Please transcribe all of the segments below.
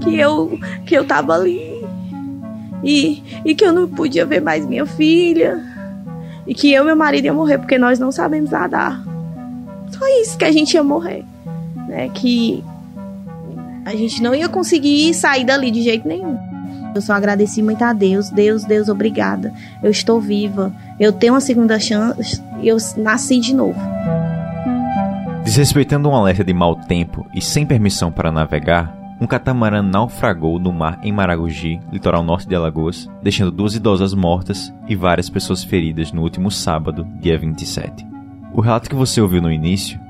Que eu, que eu tava ali e, e que eu não podia ver mais minha filha e que eu e meu marido ia morrer porque nós não sabemos nadar. Só isso que a gente ia morrer, né? Que a gente não ia conseguir sair dali de jeito nenhum. Eu só agradeci muito a Deus. Deus, Deus, obrigada. Eu estou viva. Eu tenho uma segunda chance eu nasci de novo. Desrespeitando um alerta de mau tempo e sem permissão para navegar, um catamarã naufragou no mar em Maragogi, litoral norte de Alagoas, deixando duas idosas mortas e várias pessoas feridas no último sábado, dia 27. O relato que você ouviu no início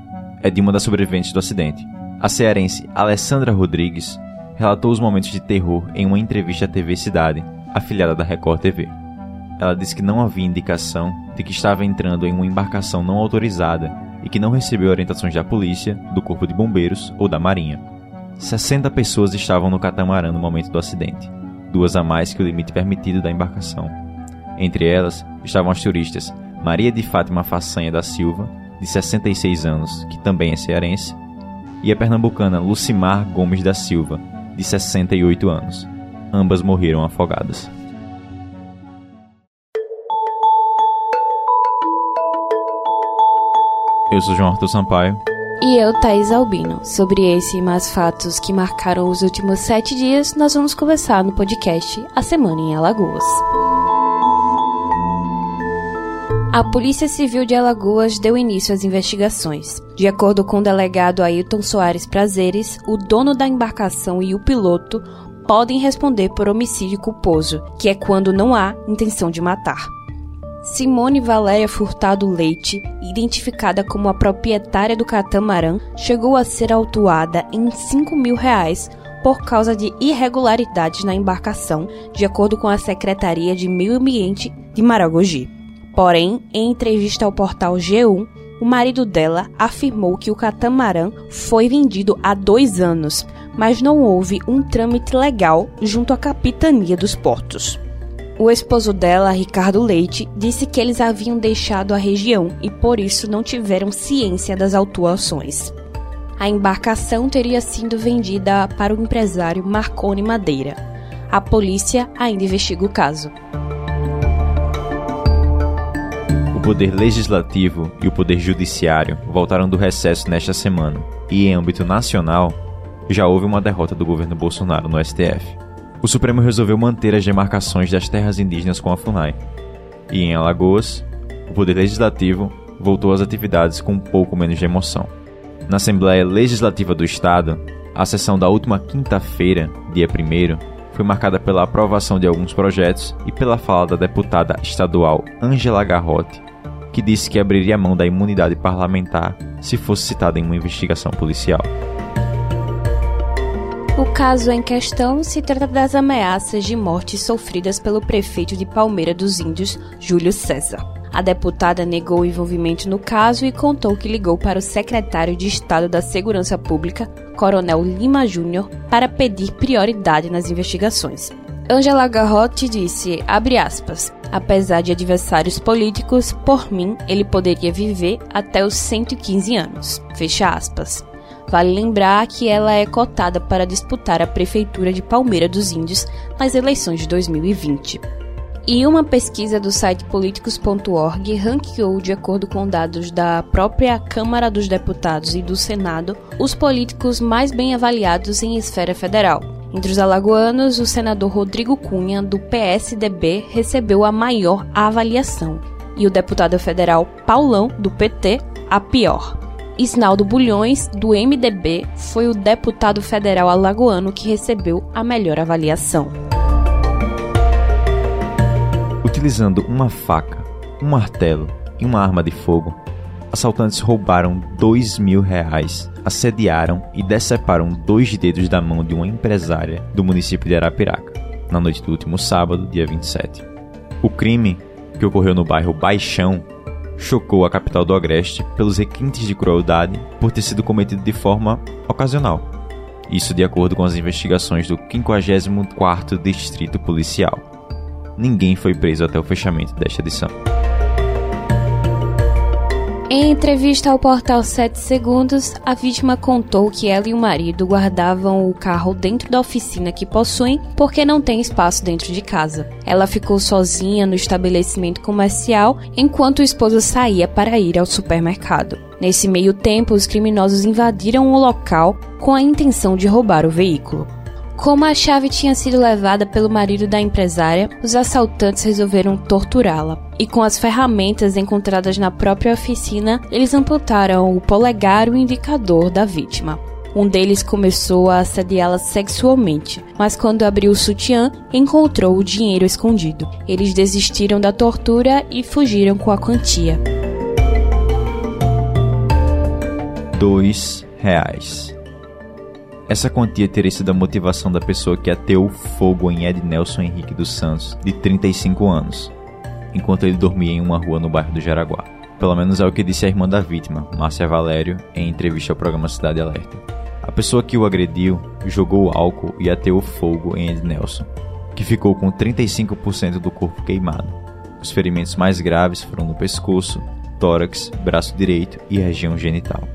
é de uma das sobreviventes do acidente, a cearense Alessandra Rodrigues relatou os momentos de terror em uma entrevista à TV Cidade, afiliada da Record TV. Ela disse que não havia indicação de que estava entrando em uma embarcação não autorizada e que não recebeu orientações da polícia, do Corpo de Bombeiros ou da Marinha. 60 pessoas estavam no catamarã no momento do acidente, duas a mais que o limite permitido da embarcação. Entre elas estavam as turistas Maria de Fátima Façanha da Silva, de 66 anos, que também é cearense, e a pernambucana Lucimar Gomes da Silva, de 68 anos. Ambas morreram afogadas. Eu sou João Arthur Sampaio. E eu, Thaís Albino. Sobre esse e mais fatos que marcaram os últimos sete dias, nós vamos conversar no podcast A Semana em Alagoas. A Polícia Civil de Alagoas deu início às investigações. De acordo com o delegado Ailton Soares Prazeres, o dono da embarcação e o piloto podem responder por homicídio culposo, que é quando não há intenção de matar. Simone Valéria Furtado Leite, identificada como a proprietária do catamarã, chegou a ser autuada em 5 mil reais por causa de irregularidades na embarcação, de acordo com a Secretaria de Meio Ambiente de Maragogi. Porém, em entrevista ao portal G1, o marido dela afirmou que o catamarã foi vendido há dois anos, mas não houve um trâmite legal junto à capitania dos portos. O esposo dela, Ricardo Leite, disse que eles haviam deixado a região e por isso não tiveram ciência das autuações. A embarcação teria sido vendida para o empresário Marconi Madeira. A polícia ainda investiga o caso. Poder Legislativo e o Poder Judiciário voltaram do recesso nesta semana, e em âmbito nacional, já houve uma derrota do governo Bolsonaro no STF. O Supremo resolveu manter as demarcações das terras indígenas com a FUNAI. E em Alagoas, o Poder Legislativo voltou às atividades com um pouco menos de emoção. Na Assembleia Legislativa do Estado, a sessão da última quinta-feira, dia 1 foi marcada pela aprovação de alguns projetos e pela fala da deputada estadual Angela Garrote, que disse que abriria mão da imunidade parlamentar se fosse citada em uma investigação policial. O caso em questão se trata das ameaças de morte sofridas pelo prefeito de Palmeira dos Índios, Júlio César. A deputada negou o envolvimento no caso e contou que ligou para o secretário de Estado da Segurança Pública, Coronel Lima Júnior, para pedir prioridade nas investigações. Angela Garrote disse, aspas, apesar de adversários políticos, por mim, ele poderia viver até os 115 anos. Fecha aspas. Vale lembrar que ela é cotada para disputar a prefeitura de Palmeira dos Índios nas eleições de 2020. E uma pesquisa do site políticos.org ranqueou, de acordo com dados da própria Câmara dos Deputados e do Senado, os políticos mais bem avaliados em esfera federal. Entre os alagoanos, o senador Rodrigo Cunha, do PSDB, recebeu a maior avaliação, e o deputado federal Paulão, do PT, a pior. Isnaldo Bulhões, do MDB, foi o deputado federal alagoano que recebeu a melhor avaliação. Utilizando uma faca, um martelo e uma arma de fogo, assaltantes roubaram dois mil reais, assediaram e deceparam dois dedos da mão de uma empresária do município de Arapiraca, na noite do último sábado, dia 27. O crime, que ocorreu no bairro Baixão, chocou a capital do Agreste pelos requintes de crueldade por ter sido cometido de forma ocasional. Isso de acordo com as investigações do 54º Distrito Policial. Ninguém foi preso até o fechamento desta edição. Em entrevista ao portal 7 Segundos, a vítima contou que ela e o marido guardavam o carro dentro da oficina que possuem porque não tem espaço dentro de casa. Ela ficou sozinha no estabelecimento comercial enquanto o esposo saía para ir ao supermercado. Nesse meio tempo, os criminosos invadiram o local com a intenção de roubar o veículo. Como a chave tinha sido levada pelo marido da empresária, os assaltantes resolveram torturá-la. E com as ferramentas encontradas na própria oficina, eles amputaram o polegar e o indicador da vítima. Um deles começou a assediá-la sexualmente, mas quando abriu o sutiã, encontrou o dinheiro escondido. Eles desistiram da tortura e fugiram com a quantia. Dois reais. Essa quantia teria sido a motivação da pessoa que ateou fogo em Ed Nelson Henrique dos Santos, de 35 anos, enquanto ele dormia em uma rua no bairro do Jaraguá. Pelo menos é o que disse a irmã da vítima, Márcia Valério, em entrevista ao programa Cidade Alerta. A pessoa que o agrediu jogou álcool e ateou fogo em Ed Nelson, que ficou com 35% do corpo queimado. Os ferimentos mais graves foram no pescoço, tórax, braço direito e região genital.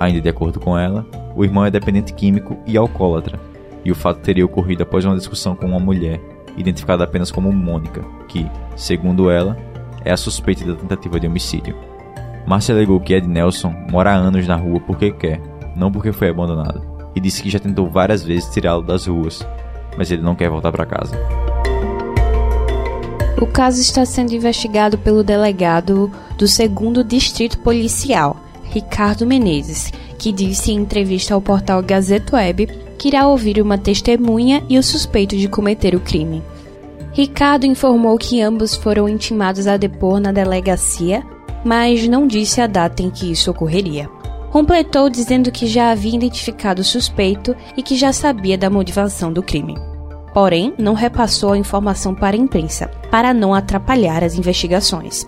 Ainda de acordo com ela, o irmão é dependente químico e alcoólatra, e o fato teria ocorrido após uma discussão com uma mulher, identificada apenas como Mônica, que, segundo ela, é a suspeita da tentativa de homicídio. Márcia alegou que Ed Nelson mora há anos na rua porque quer, não porque foi abandonado, e disse que já tentou várias vezes tirá-lo das ruas, mas ele não quer voltar para casa. O caso está sendo investigado pelo delegado do 2 Distrito Policial, Ricardo Menezes, que disse em entrevista ao portal Gazeta Web que irá ouvir uma testemunha e o suspeito de cometer o crime. Ricardo informou que ambos foram intimados a depor na delegacia, mas não disse a data em que isso ocorreria. Completou dizendo que já havia identificado o suspeito e que já sabia da motivação do crime. Porém, não repassou a informação para a imprensa, para não atrapalhar as investigações.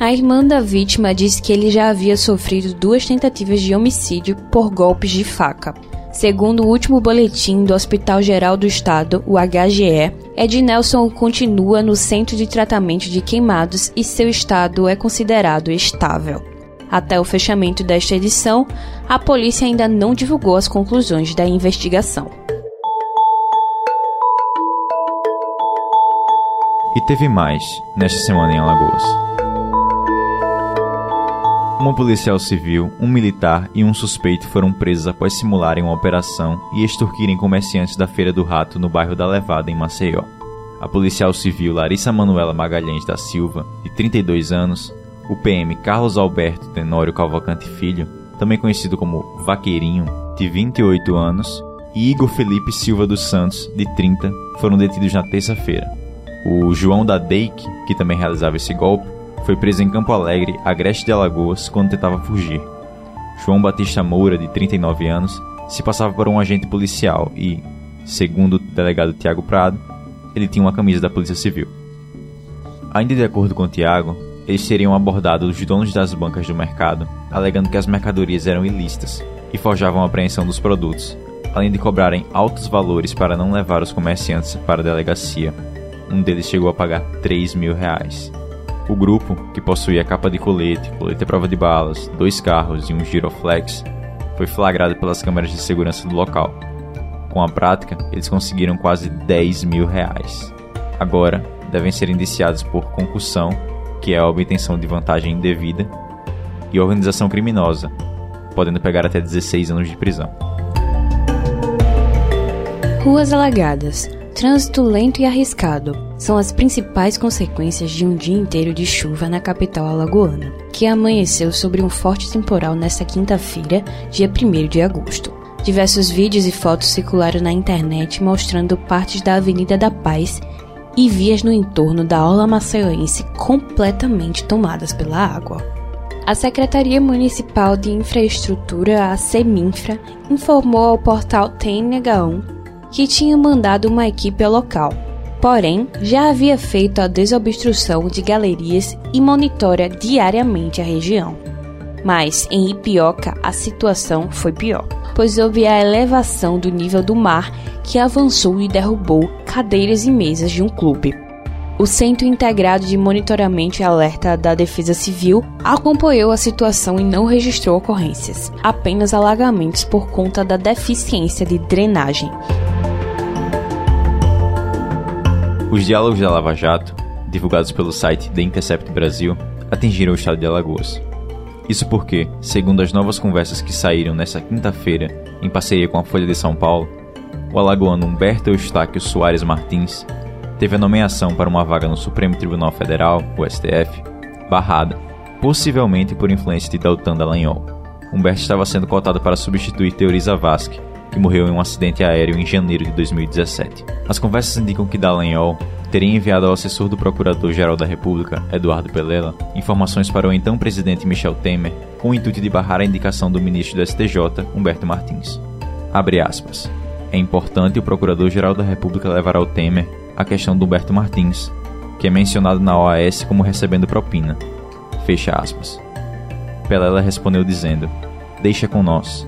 A irmã da vítima disse que ele já havia sofrido duas tentativas de homicídio por golpes de faca. Segundo o último boletim do Hospital Geral do Estado, o HGE, Ed Nelson continua no centro de tratamento de queimados e seu estado é considerado estável. Até o fechamento desta edição, a polícia ainda não divulgou as conclusões da investigação. E teve mais nesta semana em Alagoas. Uma policial civil, um militar e um suspeito foram presos após simularem uma operação e extorquirem comerciantes da Feira do Rato no bairro da Levada, em Maceió. A policial civil Larissa Manuela Magalhães da Silva, de 32 anos, o PM Carlos Alberto Tenório Cavalcante Filho, também conhecido como Vaqueirinho, de 28 anos, e Igor Felipe Silva dos Santos, de 30, foram detidos na terça-feira. O João da Deik, que também realizava esse golpe, foi preso em Campo Alegre, agreste de Alagoas, quando tentava fugir. João Batista Moura, de 39 anos, se passava por um agente policial e, segundo o delegado Tiago Prado, ele tinha uma camisa da Polícia Civil. Ainda de acordo com Tiago, eles teriam abordado os donos das bancas do mercado, alegando que as mercadorias eram ilícitas e forjavam a apreensão dos produtos, além de cobrarem altos valores para não levar os comerciantes para a delegacia. Um deles chegou a pagar 3 mil reais. O grupo, que possuía capa de colete, colete à prova de balas, dois carros e um giroflex, foi flagrado pelas câmeras de segurança do local. Com a prática, eles conseguiram quase 10 mil reais. Agora, devem ser indiciados por concussão, que é a obtenção de vantagem indevida, e organização criminosa, podendo pegar até 16 anos de prisão. Ruas alagadas, trânsito lento e arriscado são as principais consequências de um dia inteiro de chuva na capital alagoana, que amanheceu sobre um forte temporal nesta quinta-feira, dia 1 de agosto. Diversos vídeos e fotos circularam na internet mostrando partes da Avenida da Paz e vias no entorno da Orla Maceioense completamente tomadas pela água. A Secretaria Municipal de Infraestrutura, a CEMINFRA, informou ao portal TNH1 que tinha mandado uma equipe ao local porém já havia feito a desobstrução de galerias e monitora diariamente a região. Mas em Ipioca a situação foi pior, pois houve a elevação do nível do mar que avançou e derrubou cadeiras e mesas de um clube. O Centro Integrado de Monitoramento e Alerta da Defesa Civil acompanhou a situação e não registrou ocorrências, apenas alagamentos por conta da deficiência de drenagem. Os diálogos da Lava Jato, divulgados pelo site The Intercept Brasil, atingiram o estado de Alagoas. Isso porque, segundo as novas conversas que saíram nesta quinta-feira, em parceria com a Folha de São Paulo, o alagoano Humberto Eustáquio Soares Martins teve a nomeação para uma vaga no Supremo Tribunal Federal, o STF, barrada, possivelmente por influência de Daltan Dallagnol. Humberto estava sendo cotado para substituir Teoriza Vasque, que morreu em um acidente aéreo em janeiro de 2017. As conversas indicam que Dallagnol teria enviado ao assessor do Procurador-Geral da República, Eduardo Pelela, informações para o então presidente Michel Temer com o intuito de barrar a indicação do ministro do STJ, Humberto Martins. Abre aspas. É importante o Procurador-Geral da República levar ao Temer a questão do Humberto Martins, que é mencionado na OAS como recebendo propina. Fecha aspas. Pelela respondeu dizendo: Deixa com nós.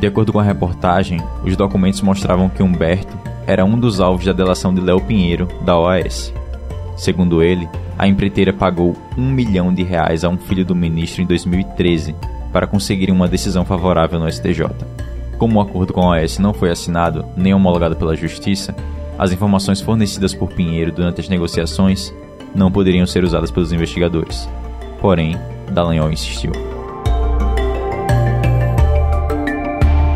De acordo com a reportagem, os documentos mostravam que Humberto era um dos alvos da delação de Léo Pinheiro, da OAS. Segundo ele, a empreiteira pagou um milhão de reais a um filho do ministro em 2013 para conseguir uma decisão favorável no STJ. Como o acordo com a OAS não foi assinado nem homologado pela Justiça, as informações fornecidas por Pinheiro durante as negociações não poderiam ser usadas pelos investigadores. Porém, Dallagnol insistiu.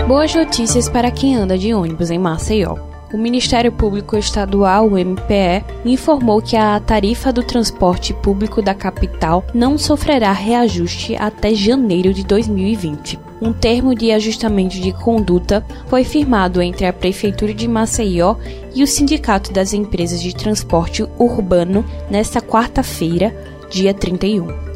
Boas notícias para quem anda de ônibus em Maceió. O Ministério Público Estadual, o MPE, informou que a tarifa do transporte público da capital não sofrerá reajuste até janeiro de 2020. Um termo de ajustamento de conduta foi firmado entre a Prefeitura de Maceió e o Sindicato das Empresas de Transporte Urbano nesta quarta-feira, dia 31.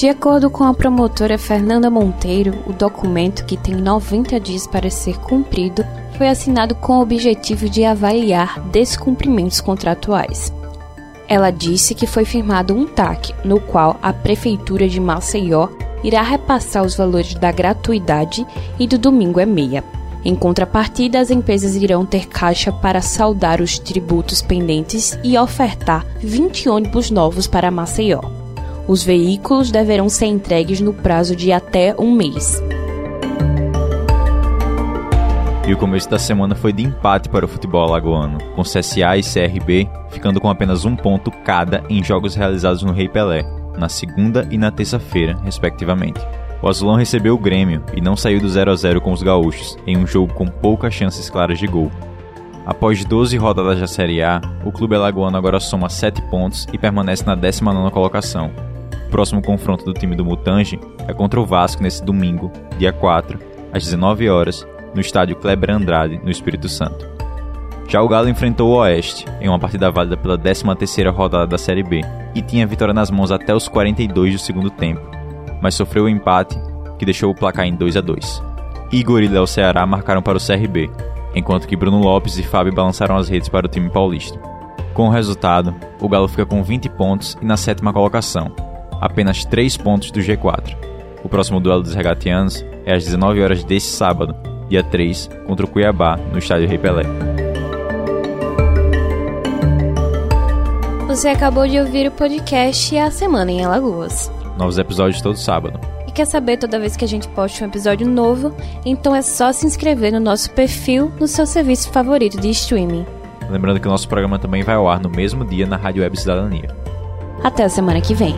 De acordo com a promotora Fernanda Monteiro, o documento, que tem 90 dias para ser cumprido, foi assinado com o objetivo de avaliar descumprimentos contratuais. Ela disse que foi firmado um TAC, no qual a Prefeitura de Maceió irá repassar os valores da gratuidade e do domingo é meia. Em contrapartida, as empresas irão ter caixa para saldar os tributos pendentes e ofertar 20 ônibus novos para Maceió. Os veículos deverão ser entregues no prazo de até um mês. E o começo da semana foi de empate para o futebol alagoano, com CSA e CRB ficando com apenas um ponto cada em jogos realizados no Rei Pelé, na segunda e na terça-feira, respectivamente. O Azulão recebeu o Grêmio e não saiu do 0 a 0 com os gaúchos, em um jogo com poucas chances claras de gol. Após 12 rodadas da Série A, o clube alagoano agora soma 7 pontos e permanece na 19ª colocação, próximo confronto do time do Mutange é contra o Vasco nesse domingo, dia 4, às 19 horas, no estádio Kleber Andrade, no Espírito Santo. Já o Galo enfrentou o Oeste em uma partida válida pela 13ª rodada da Série B e tinha a vitória nas mãos até os 42 do segundo tempo, mas sofreu o um empate que deixou o placar em 2 a 2. Igor e Léo Ceará marcaram para o CRB, enquanto que Bruno Lopes e Fábio balançaram as redes para o time paulista. Com o resultado, o Galo fica com 20 pontos e na sétima colocação, apenas 3 pontos do G4. O próximo duelo dos regatianos é às 19 horas desse sábado, dia 3, contra o Cuiabá, no estádio Rei Pelé. Você acabou de ouvir o podcast A Semana em Alagoas. Novos episódios todo sábado. E quer saber toda vez que a gente poste um episódio novo? Então é só se inscrever no nosso perfil no seu serviço favorito de streaming. Lembrando que o nosso programa também vai ao ar no mesmo dia na Rádio Web Cidadania. Até a semana que vem.